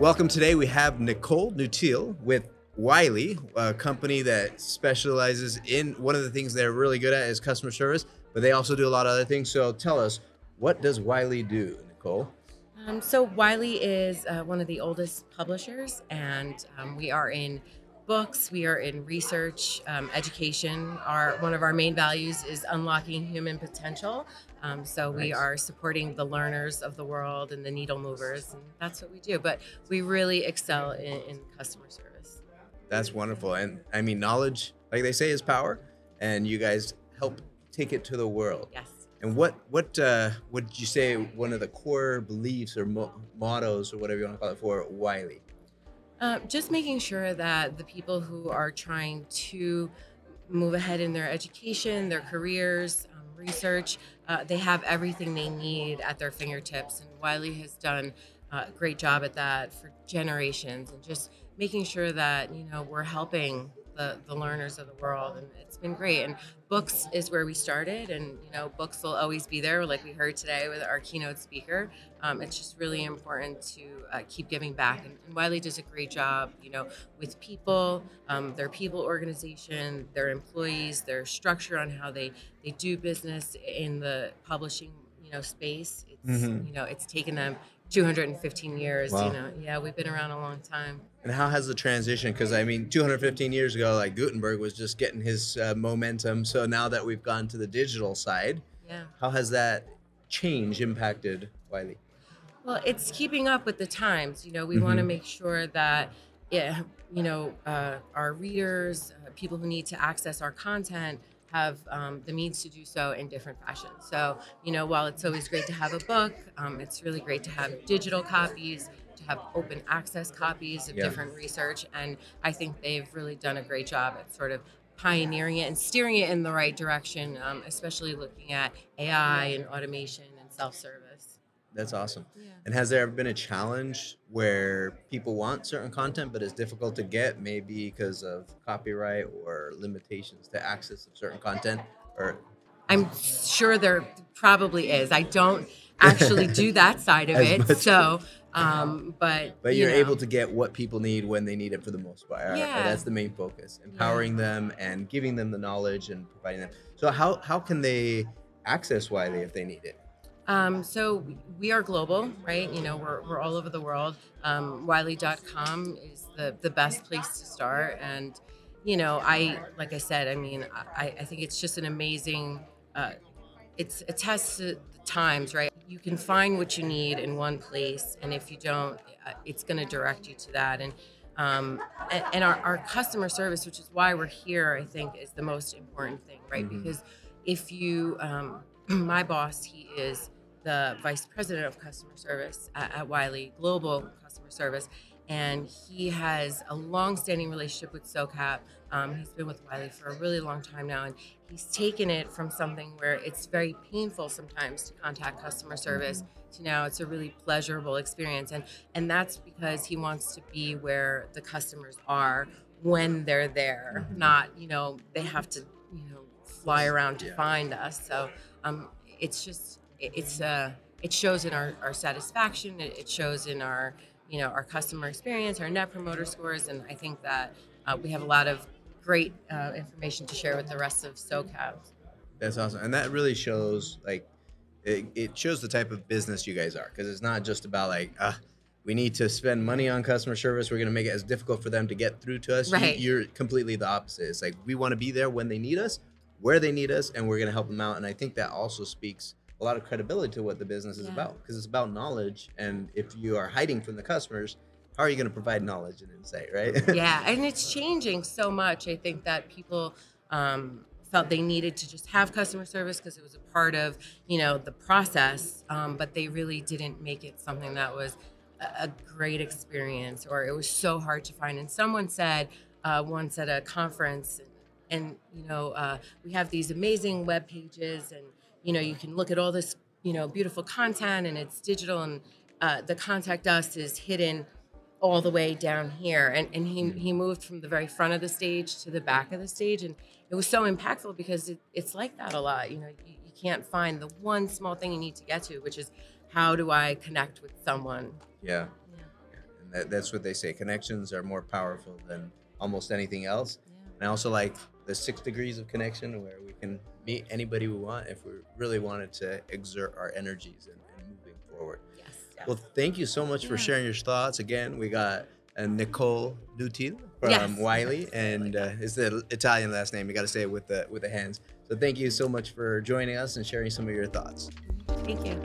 Welcome today. We have Nicole Nutile with Wiley, a company that specializes in one of the things they're really good at is customer service, but they also do a lot of other things. So tell us, what does Wiley do, Nicole? Um, so Wiley is uh, one of the oldest publishers, and um, we are in books. We are in research, um, education. Our one of our main values is unlocking human potential. Um, so we are supporting the learners of the world and the needle movers, and that's what we do. But we really excel in, in customer service. That's wonderful. And I mean, knowledge, like they say, is power, and you guys help take it to the world. Yes. And what what uh, would you say one of the core beliefs or mo- mottos or whatever you want to call it for Wiley? Uh, just making sure that the people who are trying to move ahead in their education, their careers, um, research, uh, they have everything they need at their fingertips. And Wiley has done uh, a great job at that for generations and just making sure that, you know, we're helping the, the learners of the world. And it's been great. And books is where we started. And, you know, books will always be there, like we heard today with our keynote speaker. Um, it's just really important to uh, keep giving back. And, and Wiley does a great job, you know, with people, um, their people organization, their employees, their structure on how they, they do business in the publishing, you know, space. It's, Mhm. you know, it's taken them 215 years, Wow. you know. Yeah, we've been around a long time. And how has the transition? Because I mean, 215 years ago, like Gutenberg was just getting his uh, momentum. So now that we've gone to the digital side, Yeah. how has that change impacted Wiley? Well, it's keeping up with the times. You know, we want to make sure that, yeah, you know, uh, our readers, uh, people who need to access our content, have um, the means to do so in different fashions. So, you know, while it's always great to have a book, um, it's really great to have digital copies, to have open access copies of Yeah. different research. And I think they've really done a great job at sort of pioneering it and steering it in the right direction, um, especially looking at AI and automation and self service. That's awesome. Yeah. And has there ever been a challenge where people want certain content, but it's difficult to get, maybe because of copyright or limitations to access of certain content? Or I'm sure there probably is. I don't actually do that side of it. much. So, um, but but you you're know, able to get what people need when they need it for the most part. Yeah. That's the main focus. Empowering them and giving them the knowledge and providing them. So how how can they access Wiley if they need it? Um, so we are global, right? You know, we're, we're all over the world. Um, Wiley.com is the, the best place to start. And, you know, I, like I said, I mean, I, I think it's just an amazing, uh, it's a test to the times, right? You can find what you need in one place. And if you don't, uh, it's going to direct you to that. And, um, and, and our, our customer service, which is why we're here, I think is the most important thing, right? Mhm. Because if you, um, my boss, he is the vice president of customer service at, at Wiley Global Customer Service, and he has a long-standing relationship with SoCap. Um, he's been with Wiley for a really long time now, and he's taken it from something where it's very painful sometimes to contact customer service to now it's a really pleasurable experience, and and that's because he wants to be where the customers are when they're there, not you know they have to you know fly around to Yeah. find us. So um, it's just it- it's uh it shows in our, our satisfaction it, it shows in our you know our customer experience our net promoter scores and i think that uh, we have a lot of great uh, information to share with the rest of SoCap. That's awesome, and that really shows like it, it shows the type of business you guys are because it's not just about like uh, we need to spend money on customer service. We're gonna make it as difficult for them to get through to us. You- Right. you're completely the opposite. It's like we want to be there when they need us, where they need us, and we're gonna help them out. And I think that also speaks a lot of credibility to what the business is Yeah. about because it's about knowledge. And if you are hiding from the customers, how are you gonna provide knowledge and insight, right? yeah, and it's changing so much. I think that people um, felt they needed to just have customer service because it was a part of you know the process, um, but they really didn't make it something that was a, a great experience, or it was so hard to find. And someone said uh, once at a conference, and you know uh, we have these amazing web pages, and you know you can look at all this you know beautiful content, and it's digital, and uh, the contact us is hidden all the way down here and, and he, he moved from the very front of the stage to the back of the stage and it was so impactful because it, it's like that a lot you know you, you can't find the one small thing you need to get to which is how do i connect with someone yeah. yeah. And that, that's what they say. Connections are more powerful than almost anything else. Yeah. And I also like the six degrees of connection where we can meet anybody we want if we really wanted to exert our energies and, and moving forward. Yes. Well, thank you so much for sharing your thoughts. Again, we got uh, Nicole Nutile from Yes. Wiley, Yes, and uh, it's the Italian last name. You got to say it with the with the hands. So thank you so much for joining us and sharing some of your thoughts. Thank you.